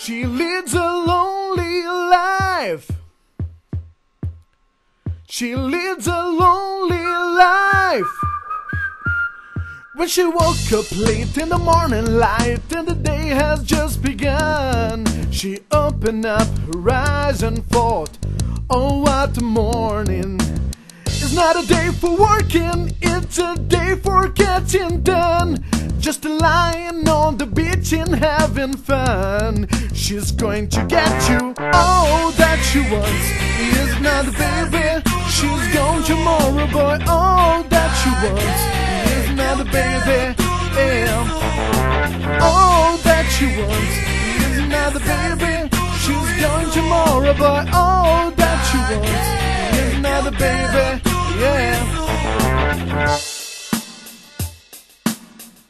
She leads a lonely life. She leads a lonely life. When she woke up late in the morning light and the day has just begun, she opened up her eyes and thought, Oh, what a morning! It's not a day for working, it's a day for getting done. Just lying on the beach and having fun. She's going to get you all that she wants. Is not a baby, she's gone tomorrow, boy. All that she wants is not a baby. Yeah. All that she wants is not a baby. She's gone tomorrow, boy. All that she wants is not a baby. Yeah.